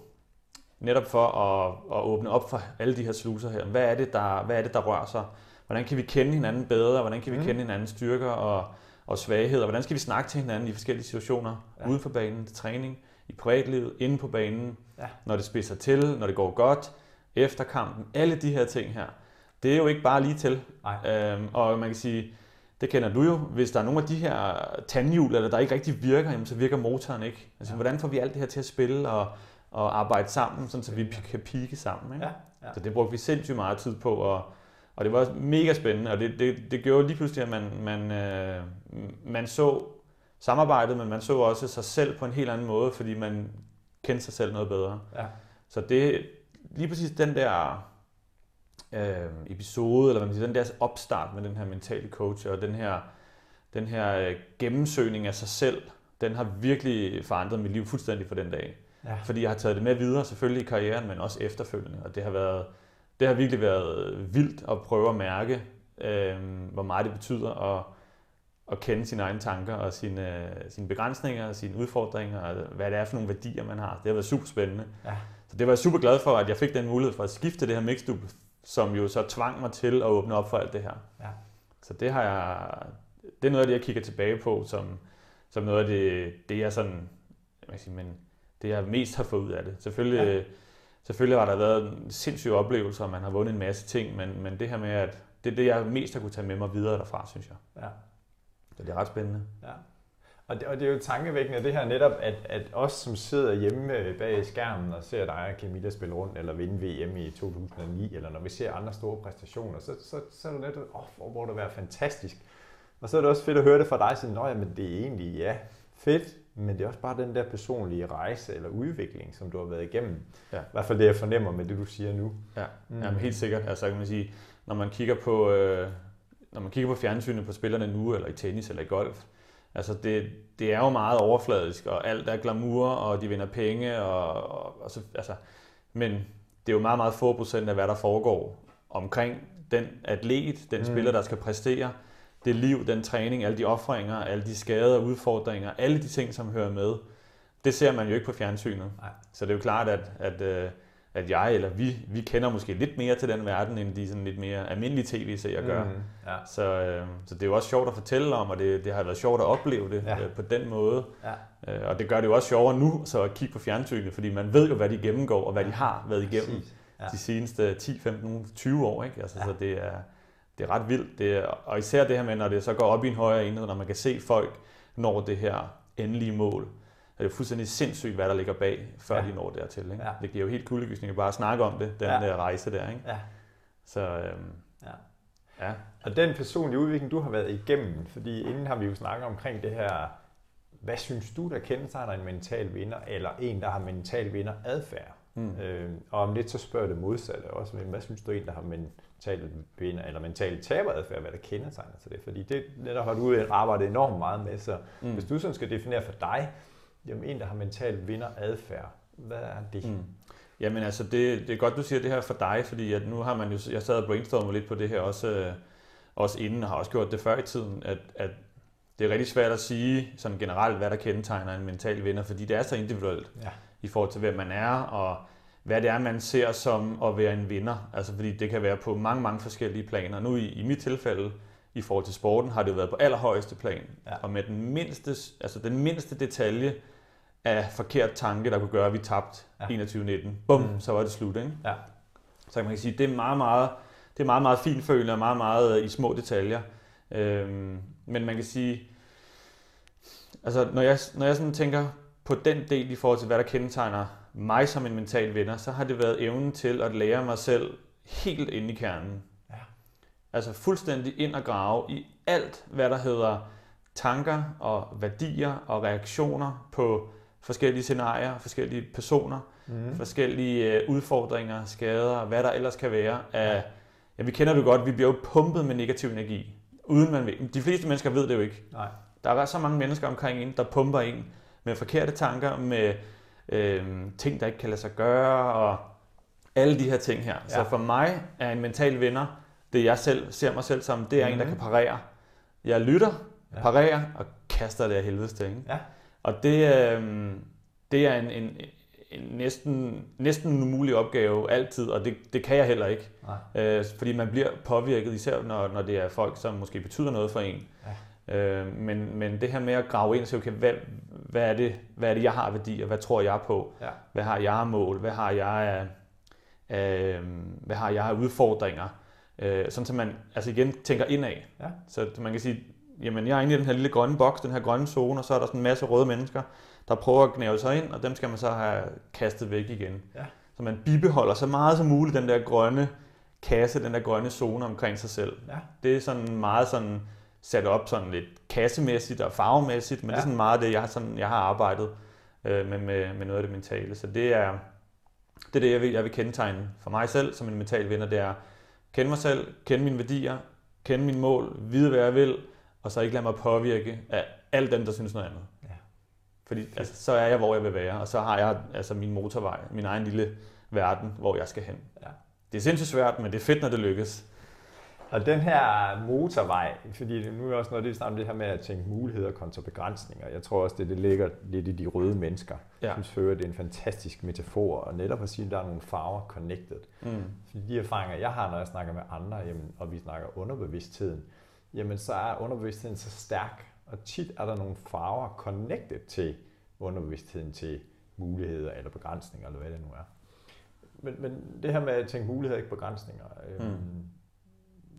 netop for at, at åbne op for alle de her sluser her. Hvad er det, der, hvad er det, der rører sig? Hvordan kan vi kende hinanden bedre? Hvordan kan vi mm. kende hinandens styrker og, og svagheder? Hvordan skal vi snakke til hinanden i forskellige situationer? Ja. Uden for banen, til træning, i privatlivet, inde på banen, ja. når det spidser til, når det går godt, efter kampen. Alle de her ting her. Det er jo ikke bare lige til. Øhm, og man kan sige, det kender du jo, hvis der er nogle af de her tandhjul, eller der ikke rigtig virker, jamen, så virker motoren ikke. Altså, ja. hvordan får vi alt det her til at spille og, og arbejde sammen, sådan, så vi kan pike sammen? Ikke? Ja. Ja. Så det brugte vi sindssygt meget tid på at, og det var mega spændende, og det, det, det gjorde lige pludselig, at man, man, øh, man så samarbejdet, men man så også sig selv på en helt anden måde, fordi man kendte sig selv noget bedre. Ja. Så det lige præcis den der øh, episode, eller hvad man siger, den der opstart med den her mentale coach, og den her, den her øh, gennemsøgning af sig selv, den har virkelig forandret mit liv fuldstændig for den dag. Ja. Fordi jeg har taget det med videre, selvfølgelig i karrieren, men også efterfølgende, og det har været det har virkelig været vildt at prøve at mærke, øh, hvor meget det betyder at, at kende sine egne tanker og sine, sine begrænsninger og sine udfordringer, og hvad det er for nogle værdier, man har. Det har været super spændende. Ja. Så det var jeg super glad for, at jeg fik den mulighed for at skifte det her mixdup, som jo så tvang mig til at åbne op for alt det her. Ja. Så det har jeg, det er noget af det, jeg kigger tilbage på, som, som noget af det, det jeg sådan, jeg kan sige, men det jeg mest har fået ud af det. Selvfølgelig ja selvfølgelig har der været en sindssyg oplevelse, og man har vundet en masse ting, men, men det her med, at det er det, jeg mest har kunne tage med mig videre derfra, synes jeg. Ja. Så det er ret spændende. Ja. Og det, og det er jo tankevækkende det her netop, at, at os som sidder hjemme bag skærmen og ser dig og Camilla spille rundt eller vinde VM i 2009, eller når vi ser andre store præstationer, så, så, så er det netop, åh, hvor må det være fantastisk. Og så er det også fedt at høre det fra dig, sådan, at det er egentlig, ja, fedt, men det er også bare den der personlige rejse eller udvikling, som du har været igennem. Ja. I hvert fald det, jeg fornemmer med det, du siger nu. Ja, mm. Jamen, helt sikkert. Altså, kan man sige, når man kigger på, øh, når man kigger på fjernsynet på spillerne nu, eller i tennis eller i golf, Altså det, det er jo meget overfladisk, og alt er glamour, og de vinder penge, og, og, og så, altså, men det er jo meget, meget få procent af, hvad der foregår omkring den atlet, den mm. spiller, der skal præstere, det liv, den træning, alle de offringer, alle de skader, udfordringer, alle de ting, som hører med, det ser man jo ikke på fjernsynet. Nej. Så det er jo klart, at, at, øh, at jeg eller vi, vi kender måske lidt mere til den verden, end de sådan lidt mere almindelige tv-serier gør. Mm, ja. så, øh, så det er jo også sjovt at fortælle om, og det, det har været sjovt at opleve det ja. øh, på den måde. Ja. Øh, og det gør det jo også sjovere nu, så at kigge på fjernsynet, fordi man ved jo, hvad de gennemgår, og hvad de har været igennem ja. de seneste 10, 15, 20 år. Ikke? Altså, ja. Så det er, det er ret vildt. Det er, og især det her med, når det så går op i en højere enhed, når man kan se folk når det her endelige mål er det fuldstændig sindssygt, hvad der ligger bag, før ja. de når dertil. Ikke? Ja. Det giver jo helt kuldegysninger bare at snakke om det, den ja. der rejse der. Ikke? Ja. Så, øhm, ja. ja. Og den personlige udvikling, du har været igennem, fordi inden har vi jo snakket omkring det her, hvad synes du, der kendetegner en mental vinder, eller en, der har mental vinder adfærd? Mm. Øh, og om lidt så spørger det modsatte også, men hvad synes du, en, der har mental vinder, eller mental taberadfærd, hvad der kendetegner til det? Fordi det netop har du arbejdet enormt meget med, så mm. hvis du sådan skal definere for dig, Jamen en, der har mental vinder adfærd. Hvad er det? Mm. Jamen altså, det, det er godt, du siger det her for dig, fordi at nu har man jo, jeg sad og brainstormet lidt på det her også, øh, også inden, og har også gjort det før i tiden, at, at det er rigtig svært at sige sådan generelt, hvad der kendetegner en mental vinder, fordi det er så individuelt ja. I forhold til, hvem man er, og hvad det er, man ser som at være en vinder. Altså fordi det kan være på mange, mange forskellige planer. Nu i, i mit tilfælde, i forhold til sporten, har det jo været på allerhøjeste plan. Ja. Og med den mindste, altså den mindste detalje, af forkert tanke, der kunne gøre, at vi tabte ja. 21-19. Bum, mm. så var det slut. Ikke? Ja. Så man kan sige, det er meget, meget, det er meget, meget fint følende og meget, meget øh, i små detaljer. Øhm, men man kan sige, altså når jeg, når jeg sådan tænker på den del i forhold til, hvad der kendetegner mig som en mental vinder, så har det været evnen til at lære mig selv helt ind i kernen. Ja. Altså fuldstændig ind og grave i alt, hvad der hedder tanker og værdier og reaktioner på forskellige scenarier, forskellige personer, mm. forskellige øh, udfordringer, skader, hvad der ellers kan være. Af, ja, vi kender det godt, vi bliver jo pumpet med negativ energi, uden man ved. De fleste mennesker ved det jo ikke. Nej. Der er så mange mennesker omkring en, der pumper en med forkerte tanker, med øh, ting, der ikke kan lade sig gøre, og alle de her ting her. Ja. Så for mig er en mental vinder, det jeg selv ser mig selv som, det er mm. en, der kan parere. Jeg lytter, ja. parerer og kaster det af helvedes til. Ikke? Ja. Og det, øh, det er en, en, en næsten, næsten en umulig opgave altid, og det, det kan jeg heller ikke. Øh, fordi man bliver påvirket, især når, når det er folk, som måske betyder noget for en. Ja. Øh, men, men det her med at grave ind og sige, okay, hvad, hvad, er det, hvad er det, jeg har værdier? Hvad tror jeg på? Ja. Hvad har jeg af mål? Hvad har jeg af, af, hvad har jeg af udfordringer? Øh, sådan så man altså igen tænker indad. Ja. Så man kan sige, jamen jeg er inde i den her lille grønne boks, den her grønne zone, og så er der sådan en masse røde mennesker, der prøver at knæve sig ind, og dem skal man så have kastet væk igen. Ja. Så man bibeholder så meget som muligt den der grønne kasse, den der grønne zone omkring sig selv. Ja. Det er sådan meget sådan sat op sådan lidt kassemæssigt og farvemæssigt, men ja. det er sådan meget det, jeg har, sådan, jeg har arbejdet øh, med, med, med noget af det mentale. Så det er det, er det jeg, vil, jeg vil kendetegne for mig selv som en mental vinder, det er kende mig selv, kende mine værdier, kende mine mål, vide hvad jeg vil, og så ikke lade mig påvirke af alle dem, der synes noget andet. Ja. Fordi altså, så er jeg, hvor jeg vil være, og så har jeg altså min motorvej, min egen lille verden, hvor jeg skal hen. Ja. Det er sindssygt svært, men det er fedt, når det lykkes. Og den her motorvej, fordi nu er også noget det om det her med at tænke muligheder kontra begrænsninger. Jeg tror også, det, det ligger lidt i de røde mennesker. Ja. Jeg synes, det er en fantastisk metafor, og netop at sige, at der er nogle farver connected. Mm. Fordi de erfaringer, jeg har, når jeg snakker med andre, jamen, og vi snakker underbevidstheden, jamen så er underbevidstheden så stærk, og tit er der nogle farver connected til underbevidstheden, til muligheder eller begrænsninger, eller hvad det nu er. Men, men det her med at tænke muligheder, ikke begrænsninger, øhm, mm.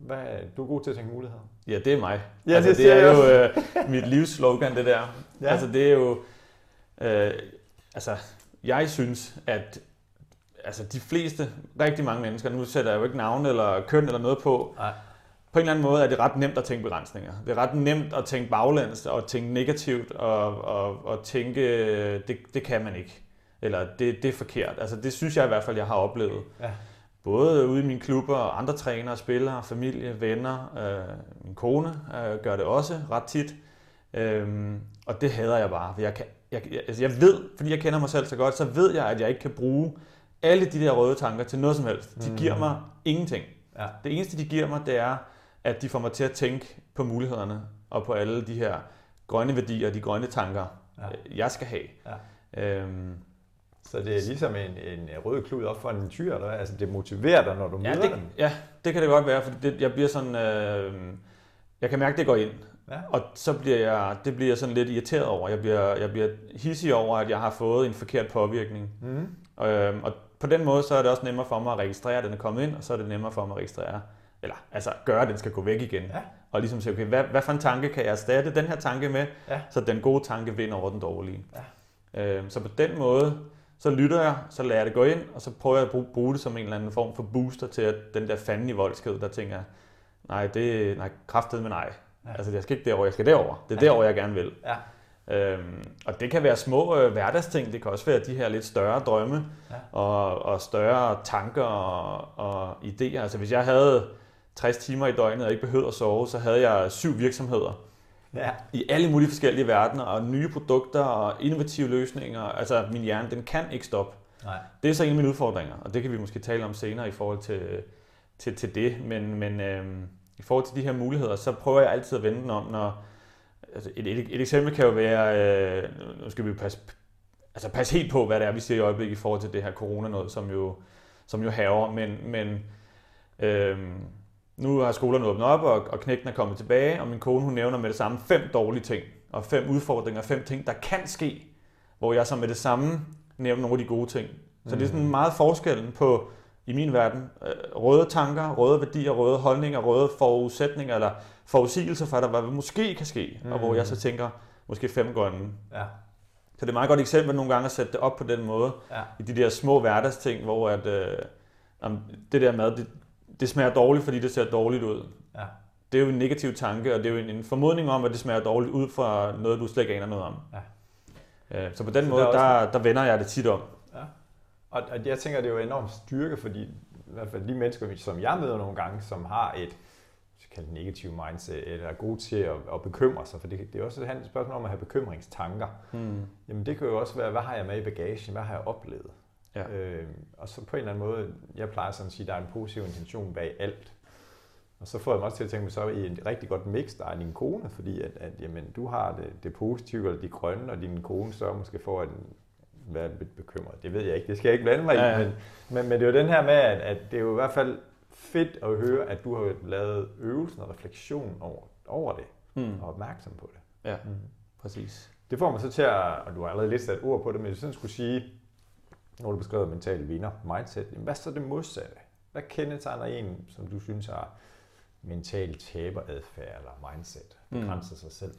Hvad, du er god til at tænke muligheder? Ja, det er mig. Ja, altså, det, det er jo øh, mit livs slogan, det der. Ja. Altså, det er jo... Øh, altså, jeg synes, at altså, de fleste, rigtig mange mennesker, nu sætter jeg jo ikke navn eller køn eller noget på, Nej på en eller anden måde er det ret nemt at tænke begrænsninger. Det er ret nemt at tænke baglæns og tænke negativt og, og, og tænke, det, det kan man ikke. Eller det, det er forkert. Altså det synes jeg i hvert fald, jeg har oplevet. Ja. Både ude i mine klubber, og andre trænere, spillere, familie, venner. Øh, min kone øh, gør det også ret tit. Øhm, og det hader jeg bare, for jeg, kan, jeg, jeg, altså jeg ved, fordi jeg kender mig selv så godt, så ved jeg, at jeg ikke kan bruge alle de der røde tanker til noget som helst. De giver mig ingenting. Ja. Det eneste, de giver mig, det er, at de får mig til at tænke på mulighederne og på alle de her grønne værdier, de grønne tanker, Ja. jeg skal have. Ja. Øhm, Så det er ligesom en, en rød klud op for en tyr, eller? Altså det motiverer dig, når du ja, møder det, dem. ja, det kan det godt være, for det, jeg bliver sådan... Øh, jeg kan mærke, at det går ind. Ja. Og så bliver jeg, det bliver jeg sådan lidt irriteret over. Jeg bliver, jeg bliver hissig over, at jeg har fået en forkert påvirkning. Mm. Øhm, og på den måde, så er det også nemmere for mig at registrere, at den er kommet ind, og så er det nemmere for mig at registrere, eller altså gøre, at den skal gå væk igen. Ja. Og ligesom sige, okay, hvad, hvad for en tanke kan jeg erstatte den her tanke med, Ja. så den gode tanke vinder over den dårlige. Ja. Øhm, så på den måde, så lytter jeg, så lader jeg det gå ind, og så prøver jeg at bruge, bruge det som en eller anden form for booster til at den der fanden i voldsked, der tænker, nej, det nej, kraftet med nej. Ja. Ja. Altså, jeg skal ikke derover, jeg skal derover. Det er Ja. derover, jeg gerne vil. Ja. Øhm, og det kan være små øh, hverdagsting, det kan også være de her lidt større drømme Ja. og, og større tanker og, og idéer. Altså hvis jeg havde 60 timer i døgnet og ikke behøvede at sove, så havde jeg syv virksomheder Ja. i alle mulige forskellige verdener og nye produkter og innovative løsninger. Altså min hjerne, den kan ikke stoppe. Nej. Det er så en af mine udfordringer, og det kan vi måske tale om senere i forhold til, til, til det. Men, men øhm, i forhold til de her muligheder, så prøver jeg altid at vende den om, når... Altså et, et, et eksempel kan jo være, øh, nu skal vi passe, altså passe helt på, hvad det er, vi siger i øjeblikket i forhold til det her corona noget, som jo, som jo haver, men, men øhm, nu har skolerne åbnet op, og, og knægten er kommet tilbage, og min kone hun nævner med det samme fem dårlige ting, og fem udfordringer, fem ting, der kan ske, hvor jeg så med det samme nævner nogle af de gode ting. Så det er sådan meget forskellen på, i min verden, øh, røde tanker, røde værdier, røde holdninger, røde forudsætninger, eller forudsigelser for, hvad der måske kan ske, mm. og hvor jeg så tænker, måske fem grønne. Ja. Så det er et meget godt eksempel nogle gange at sætte det op på den måde, Ja. i de der små hverdagsting, hvor at, øh, det der mad, det, det smager dårligt, fordi det ser dårligt ud. Ja. Det er jo en negativ tanke, og det er jo en, en formodning om, at det smager dårligt ud fra noget, du slet ikke aner noget om. Ja. Øh, Så på den Så måde, der er der, der vender jeg det tit om. Ja. Og, og jeg tænker, det er jo enormt styrke, fordi i hvert fald de mennesker, som jeg møder nogle gange, som har et kalde negativ mindset, eller er gode til at, at bekymre sig, for det, det er også et spørgsmål om at have bekymringstanker. Hmm. Jamen det kan jo også være, hvad har jeg med i bagagen, hvad har jeg oplevet? Ja. Øh, og så på en eller anden måde, jeg plejer sådan at sige, at der er en positiv intention bag alt. Og så får jeg mig også til at tænke mig så i et rigtig godt mix, der er din kone, fordi at, at jamen, du har det, det positive, eller de grønne, og din kone så måske får en være lidt bekymret. Det ved jeg ikke, det skal jeg ikke blande mig Ja, i, ja. men, men, men det er jo den her med, at, at det er jo i hvert fald fedt at høre, at du har lavet øvelsen og refleksion over, over det, Hmm. og opmærksom på det. Ja, Mm. præcis. Det får mig så til at, og du har allerede lidt sat ord på det, men hvis jeg sådan skulle sige, når du beskrevet mental vinder, mindset, jamen hvad så det modsatte? Hvad kendetegner en, som du synes har mental taberadfærd eller mindset, Mm. begrænser sig selv?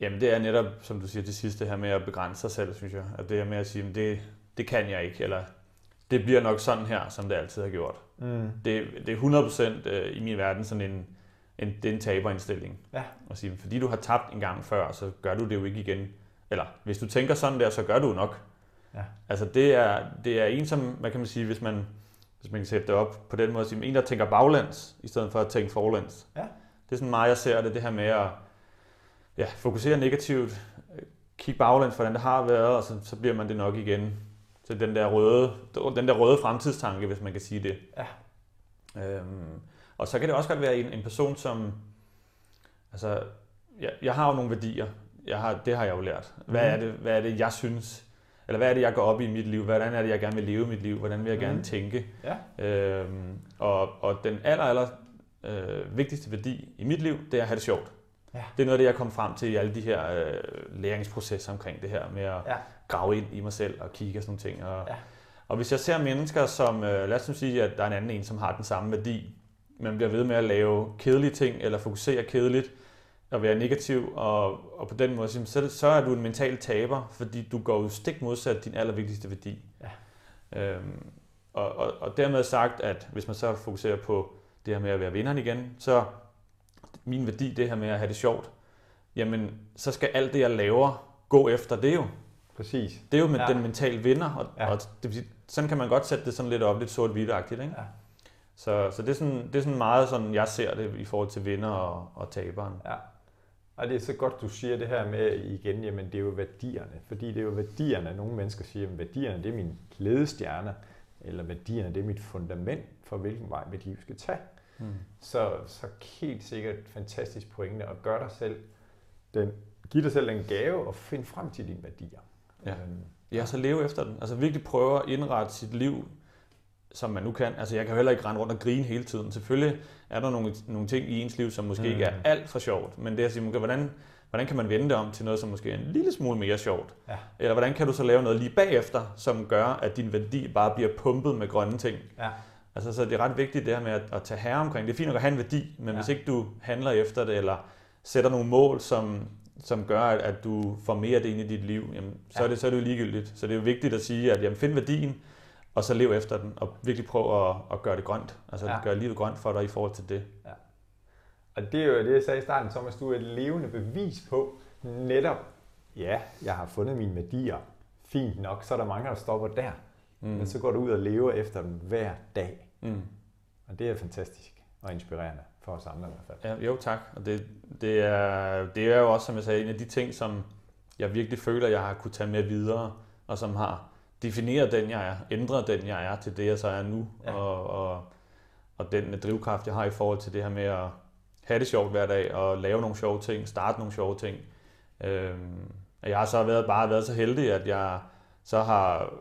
Jamen det er netop, som du siger, det sidste her med at begrænse sig selv, synes jeg. At det er med at sige, "Men det, det kan jeg ikke, eller det bliver nok sådan her, som det altid har gjort. Mm. Det, det er 100% øh, i min verden sådan en, en, det er en taberindstilling. Ja. At sige, fordi du har tabt en gang før, så gør du det jo ikke igen. Eller hvis du tænker sådan der, så gør du nok. Ja. Altså det er, det er en som, hvad kan man sige, hvis man, hvis man kan sætte det op på den måde, sige, en der tænker baglæns, i stedet for at tænke forlæns. Ja. Det er sådan meget, jeg ser det, det her med at ja, fokusere negativt, kigge baglæns, hvordan det har været, og så, så bliver man det nok igen. Så den der røde, den der røde fremtidstanke, hvis man kan sige det. Ja. Øhm, og så kan det også godt være en, en person, som... Altså, jeg, jeg har jo nogle værdier. Jeg har, det har jeg jo lært. Hvad, Mhm. er det, hvad er det, jeg synes? Eller hvad er det, jeg går op i mit liv? Hvordan er det, jeg gerne vil leve mit liv? Hvordan vil jeg gerne Mhm. tænke? Ja. Øhm, og, og den aller, aller øh, vigtigste værdi i mit liv, det er at have det sjovt. Ja. Det er noget af det, jeg kom frem til i alle de her øh, læringsprocesser omkring det her med at Ja. grave ind i mig selv og kigge og sådan nogle ting. Og, Ja. og hvis jeg ser mennesker, som, øh, lad os nu sige, at der er en anden en, som har den samme værdi, men bliver ved med at lave kedelige ting, eller fokusere kedeligt, og være negativ, og, og på den måde, så, så er du en mental taber, fordi du går jo stik modsat din allervigtigste værdi. Ja. Øhm, og, og, og dermed sagt, at hvis man så fokuserer på det her med at være vinderen igen, så min værdi, det her med at have det sjovt, jamen så skal alt det, jeg laver, gå efter det jo. Præcis. Det er jo med Ja. den mentale vinder, og, Ja. og det, sige, sådan kan man godt sætte det sådan lidt op, lidt sort-hvidt-agtigt. Ikke? Ja. Så, så det, er sådan, det er sådan meget sådan, jeg ser det i forhold til vinder og, og taberen. Ja. Og det er så godt, du siger det her med igen, jamen det er jo værdierne. Fordi det er jo værdierne, nogle mennesker siger, at værdierne det er min ledestjerne, eller værdierne det er mit fundament for, hvilken vej mit liv skal tage. Mm. Så, så helt sikkert fantastisk pointe at gøre dig selv den, give dig selv en gave og finde frem til dine værdier. Ja. Øhm, ja, så leve efter den. Altså virkelig prøve at indrette sit liv, som man nu kan. Altså jeg kan heller ikke rende rundt og grine hele tiden. Selvfølgelig er der nogle, nogle ting i ens liv, som måske mm. ikke er mm. alt for sjovt. Men det at sige, hvordan, hvordan kan man vende det om til noget, som måske er en lille smule mere sjovt? Ja. Eller hvordan kan du så lave noget lige bagefter, som gør, at din værdi bare bliver pumpet med grønne ting? Ja. Altså, så det er ret vigtigt det her med at, at tage herre omkring. Det er fint at have en værdi, men ja. hvis ikke du handler efter det, eller sætter nogle mål, som, som gør, at, at du får mere af det ind i dit liv, jamen, så, ja. er det, så er det jo ligegyldigt. Så det er jo vigtigt at sige, at jamen, find værdien, og så lev efter den, og virkelig prøve at, at gøre det grønt. Altså ja. gøre livet grønt for dig i forhold til det. Ja. Og det er jo det, jeg sagde i starten, Thomas, du er et levende bevis på netop, ja, jeg har fundet mine værdier, fint nok, så er der mange, der stopper der. Mm. Men så går du ud og lever efter dem hver dag. Mm. Og det er fantastisk og inspirerende for os andre i hvert fald. Ja, jo, tak. Og det, det, er, det er jo også, som jeg sagde, en af de ting, som jeg virkelig føler, jeg har kunne tage med videre, og som har defineret den, jeg er, ændret den, jeg er, til det, jeg så er nu, ja. og, og, og den drivkraft, jeg har i forhold til det her med at have det sjovt hver dag, og lave nogle sjove ting, starte nogle sjove ting. Øhm, jeg har så været, bare været så heldig, at jeg så har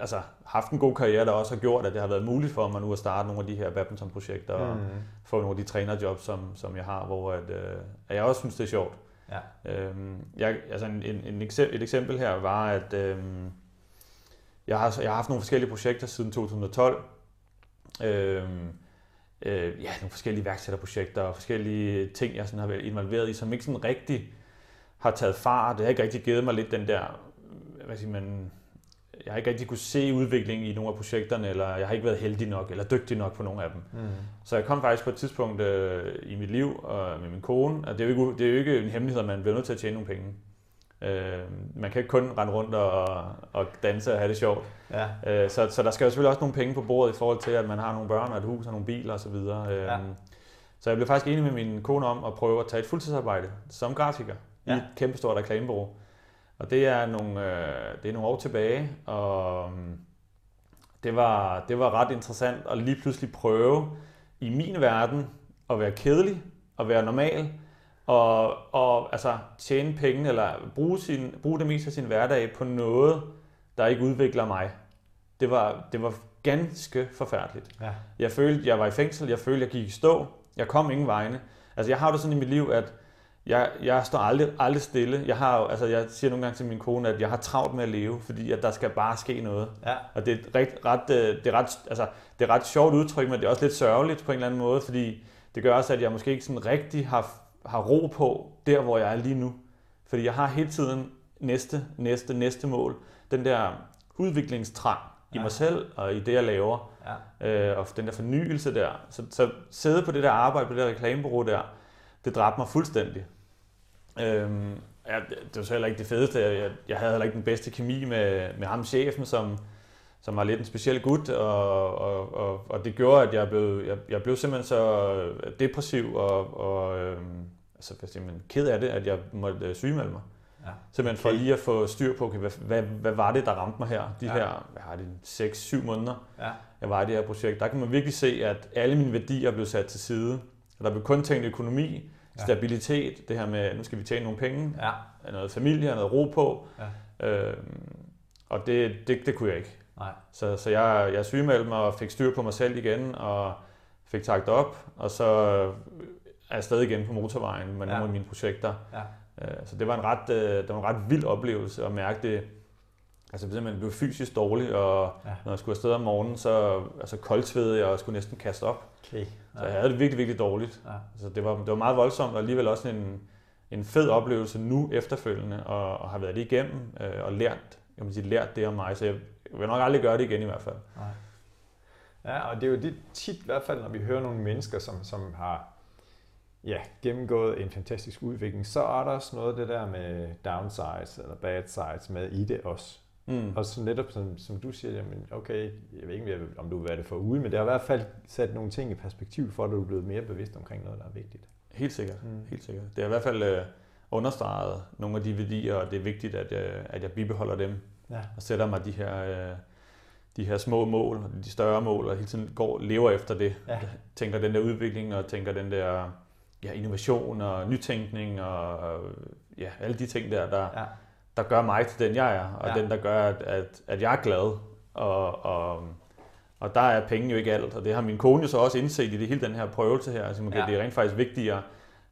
altså, haft en god karriere, der også har gjort, at det har været muligt for mig nu at starte nogle af de her badmintonprojekter og mm. få nogle af de trænerjobs, som, som jeg har, hvor at, øh, at jeg også synes, det er sjovt. Ja. Øhm, jeg, altså en, en, en eksempel, et eksempel her var, at øhm, jeg, har, jeg har haft nogle forskellige projekter siden 2012. Øhm, øh, ja, nogle forskellige værksætterprojekter og forskellige ting, jeg sådan har været involveret i, som ikke sådan rigtig har taget fart. Det har ikke rigtig givet mig lidt den der, hvad siger man, jeg har ikke rigtig kunne se udviklingen i nogle af projekterne, eller jeg har ikke været heldig nok, eller dygtig nok på nogle af dem. Mm. Så jeg kom faktisk på et tidspunkt øh, i mit liv øh, med min kone, at det er, jo ikke, det er jo ikke en hemmelighed, at man bliver nødt til at tjene nogle penge. Øh, man kan ikke kun rende rundt og, og danse og have det sjovt. Ja. Øh, så, så der skal jo selvfølgelig også nogle penge på bordet i forhold til, at man har nogle børn og et hus og nogle biler osv. Øh, ja. Så jeg blev faktisk enig med min kone om at prøve at tage et fuldtidsarbejde som grafiker ja. i et kæmpestort reklamebureau. Og det er nogle, øh, det er nogle år tilbage, og um, det var, det var ret interessant at lige pludselig prøve i min verden at være kedelig og være normal, og, og altså, tjene penge eller bruge, sin, bruge det meste af sin hverdag på noget, der ikke udvikler mig. Det var, det var ganske forfærdeligt. Ja. Jeg følte, jeg var i fængsel, jeg følte, jeg gik i stå, jeg kom ingen vegne. Altså jeg har det sådan i mit liv, at jeg, jeg står aldrig, aldrig stille. Jeg, har, altså, jeg siger nogle gange til min kone, at jeg har travlt med at leve, fordi at der skal bare ske noget. Ja. Og det er, ret, ret, øh, det, er ret, altså, det er ret sjovt udtryk, men det er også lidt sørgeligt på en eller anden måde, fordi det gør også, at jeg måske ikke sådan rigtig har, har ro på der, hvor jeg er lige nu. Fordi jeg har hele tiden næste, næste, næste mål. Den der udviklingstrang i ja. mig selv og i det, jeg laver. Ja. Øh, og den der fornyelse der. Så, så sidde på det der arbejde, på det der reklamebureau der, det dræbte mig fuldstændig. Øhm, ja, det var så heller ikke det fedeste. Jeg, jeg havde heller ikke den bedste kemi med, med ham, chefen, som, som var lidt en speciel gut, og, og, og, og det gjorde, at jeg blev, jeg, jeg blev simpelthen så depressiv og, og øhm, altså, simpelthen ked af det, at jeg måtte øh, sygemelde mig. Ja. Simpelthen okay. for lige at få styr på, okay, hvad, hvad, hvad var det, der ramte mig her? De ja. her, hvad har det, 6-7 måneder, ja. jeg var i det her projekt. Der kan man virkelig se, at alle mine værdier blev sat til side. Og der blev kun tænkt økonomi, ja. stabilitet, det her med, nu skal vi tjene nogle penge, ja. noget familie, noget ro på. Ja. Øhm, og det, det, det kunne jeg ikke. Nej. Så, så jeg, jeg sygemeldte mig og fik styr på mig selv igen, og fik tagt op, og så er jeg stadig igen på motorvejen med ja. nogle af mine projekter. Ja. Øh, så det var en ret, øh, det var en ret vild oplevelse at mærke det, Altså simpelthen blev fysisk dårlig, og ja. når jeg skulle afsted om morgenen, så altså koldsvedede jeg og skulle næsten kaste op. Okay. Ja. Så jeg havde det virkelig, virkelig dårligt. Ja. Altså det, var, det var meget voldsomt, og alligevel også en, en fed oplevelse nu efterfølgende, og, og har været det igennem, øh, og lært, jeg sige, lært det om mig, så jeg vil nok aldrig gøre det igen i hvert fald. Nej. Ja, og det er jo det tit i hvert fald, når vi hører nogle mennesker, som, som har ja, gennemgået en fantastisk udvikling, så er der også noget af det der med downsides eller bad sides med i det også. Mm. Og så netop som, som du siger, jamen, okay, jeg ved ikke, om du vil være det for ude, men det har i hvert fald sat nogle ting i perspektiv for, at du er blevet mere bevidst omkring noget, der er vigtigt. Helt sikkert, mm. helt sikkert. Det er i hvert fald, øh, understreget nogle af de værdier, og det er vigtigt, at jeg, at jeg bibeholder dem. Ja. Og sætter mig de her, øh, de her små mål, og de større mål, og hele tiden går, lever efter det. Ja. Tænker den der udvikling, og tænker den der ja, innovation og nytænkning, og og, ja, alle de ting der, der, Ja. der gør mig til den, jeg er, og ja. den, der gør, at, at, at jeg er glad. Og, og, og der er penge jo ikke alt, og det har min kone jo så også indset i det hele den her prøvelse her. Altså, okay, Ja. Det er rent faktisk vigtigere.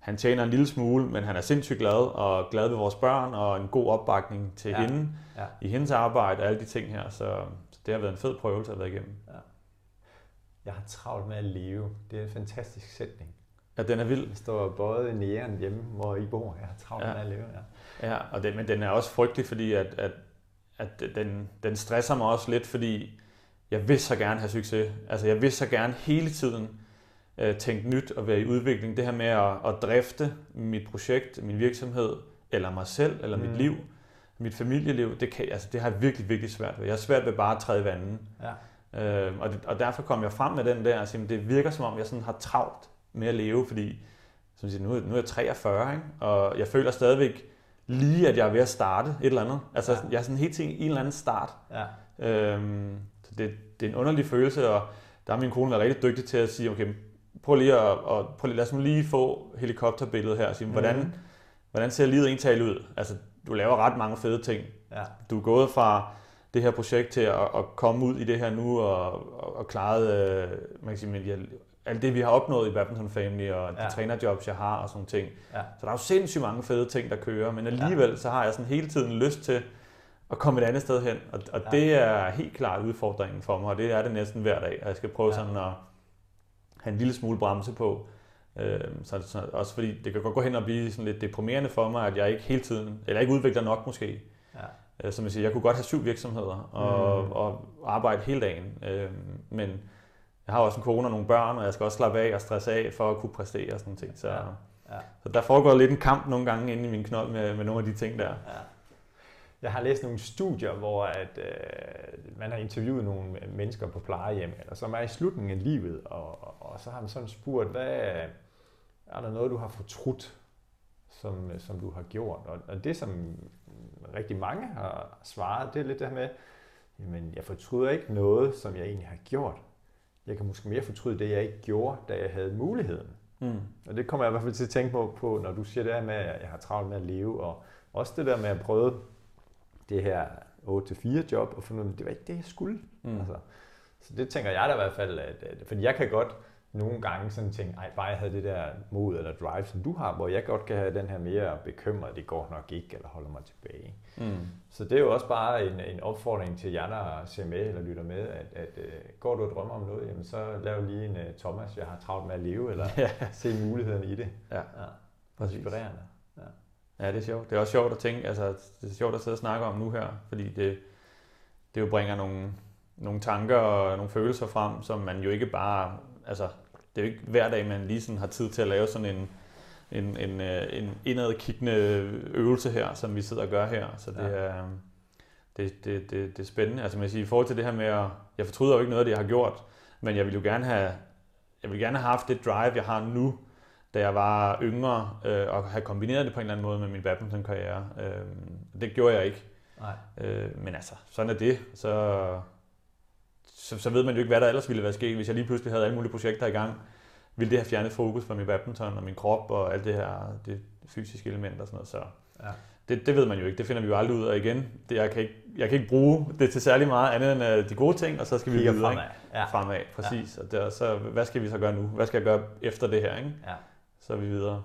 Han tjener en lille smule, men han er sindssygt glad, og glad ved vores børn, og en god opbakning til Ja. ja. hende Ja. i hendes arbejde og alle de ting her. Så, så det har været en fed prøvelse at være igennem. Jeg har travlt med at leve. Det er en fantastisk sætning. Ja, den er vild. Jeg står både i næren hjemme, hvor I bor. Jeg har travlt Ja. med at leve. Ja. Ja, og det, men den er også frygtelig, fordi at, at, at den, den stresser mig også lidt, fordi jeg vil så gerne have succes. Altså jeg vil så gerne hele tiden øh, tænke nyt og være i udvikling. Det her med at, at drifte mit projekt, min virksomhed, eller mig selv, eller mm. Mit liv, mit familieliv, det, kan, altså, det har jeg virkelig, virkelig svært ved. Jeg har svært ved bare at træde vandet. Ja. Øh, og, det, og derfor kom jeg frem med den der, altså, det virker som om, jeg sådan har travlt med at leve, fordi som siger, nu, er- nu er jeg 43, ikke? og jeg føler stadigvæk lige, at jeg er ved at starte et eller andet. Altså, Ja. jeg er sådan helt til en eller anden start. Ja. Øhm, så det, det er en underlig følelse, og der har min kone været rigtig dygtig til at sige, okay, prøv lige at, og prøv lige, lad os nu lige få helikopterbilledet her, og sige, hvordan, Mhm. hvordan ser livet egentlig ud? Altså, du laver ret mange fede ting. Ja. Du er gået fra det her projekt til at, at komme ud i det her nu og, og, og klaret øh, man kan sige, ja, alt det, vi har opnået i Badminton Family og de Ja. trænerjobs, jeg har og sådan ting. Ja. Så der er jo sindssygt mange fede ting, der kører, men alligevel så har jeg sådan hele tiden lyst til at komme et andet sted hen. Og, og Ja. det er helt klart udfordringen for mig, og det er det næsten hver dag, at jeg skal prøve Ja. sådan at have en lille smule bremse på. Øh, så, så, også fordi det kan godt gå hen og blive sådan lidt deprimerende for mig, at jeg ikke hele tiden, eller ikke udvikler nok måske. Ja. Øh, Som jeg siger, jeg kunne godt have syv virksomheder og, Mm. og arbejde hele dagen. Øh, men jeg har også en kone og nogle børn, og jeg skal også slappe af og stresse af for at kunne præstere og sådan ting. Så, ja. Ja. så der foregår lidt en kamp nogle gange inde i min knold med, med nogle af de ting der. Ja. Jeg har læst nogle studier, hvor at, øh, man har interviewet nogle mennesker på plejehjem, eller som er i slutningen af livet, og, og, og så har man sådan spurgt, hvad er der noget, du har fortrudt, som, som du har gjort? Og, og det, som rigtig mange har svaret, det er lidt det her med, jamen, jeg fortryder ikke noget, som jeg egentlig har gjort. Jeg kan måske mere fortryde det, jeg ikke gjorde, da jeg havde muligheden. Mm. Og det kommer jeg i hvert fald til at tænke på, på når du siger det her med, at jeg har travlt med at leve, og også det der med at prøve det her 8-4 job, og finde ud af, det var ikke det, jeg skulle. Mm. Altså, så det tænker jeg da i hvert fald, at, at, fordi jeg kan godt nogle gange sådan tænke, ej, bare jeg havde det der mod eller drive, som du har, hvor jeg godt kan have den her mere bekymret, det går nok ikke, eller holder mig tilbage. Mm. Så det er jo også bare en, en opfordring til jer, der ser med eller lytter med, at, at uh, går du og drømmer om noget, jamen så lav lige en uh, Thomas, jeg har travlt med at leve, eller Ja, se mulighederne i det. ja, Ja, præcis. inspirerende. Ja, det er sjovt. Det er også sjovt at tænke, altså det er sjovt at sidde og snakke om nu her, fordi det, det jo bringer nogle, nogle tanker og nogle følelser frem, som man jo ikke bare, altså det er jo ikke hver dag, man lige sådan har tid til at lave sådan en, en, en, øh, en indadkiggende øvelse her, som vi sidder og gør her. Så det Ja. er, det, det, det, det er spændende. Altså man kan sige, i forhold til det her med at, jeg fortryder jo ikke noget af det, jeg har gjort, men jeg vil jo gerne have, jeg vil gerne have haft det drive, jeg har nu, da jeg var yngre, øh, og have kombineret det på en eller anden måde med min badmintonkarriere. Øh, det gjorde jeg ikke. Nej. Øh, men altså, sådan er det. Så, så, så ved man jo ikke, hvad der ellers ville være sket, hvis jeg lige pludselig havde alle mulige projekter i gang. Ville det have fjernet fokus fra min badminton og min krop og alt det her det fysiske element og sådan noget. Så Ja. det, det ved man jo ikke. Det finder vi jo aldrig ud af igen. Det, jeg, kan ikke, jeg kan ikke bruge det til særlig meget andet end øh, de gode ting, og så skal vi Kigger videre. fremad. Ikke? Ja. Fremad, præcis. Og der, så, hvad skal vi så gøre nu? Hvad skal jeg gøre efter det her? Ikke? ja. Så er vi videre.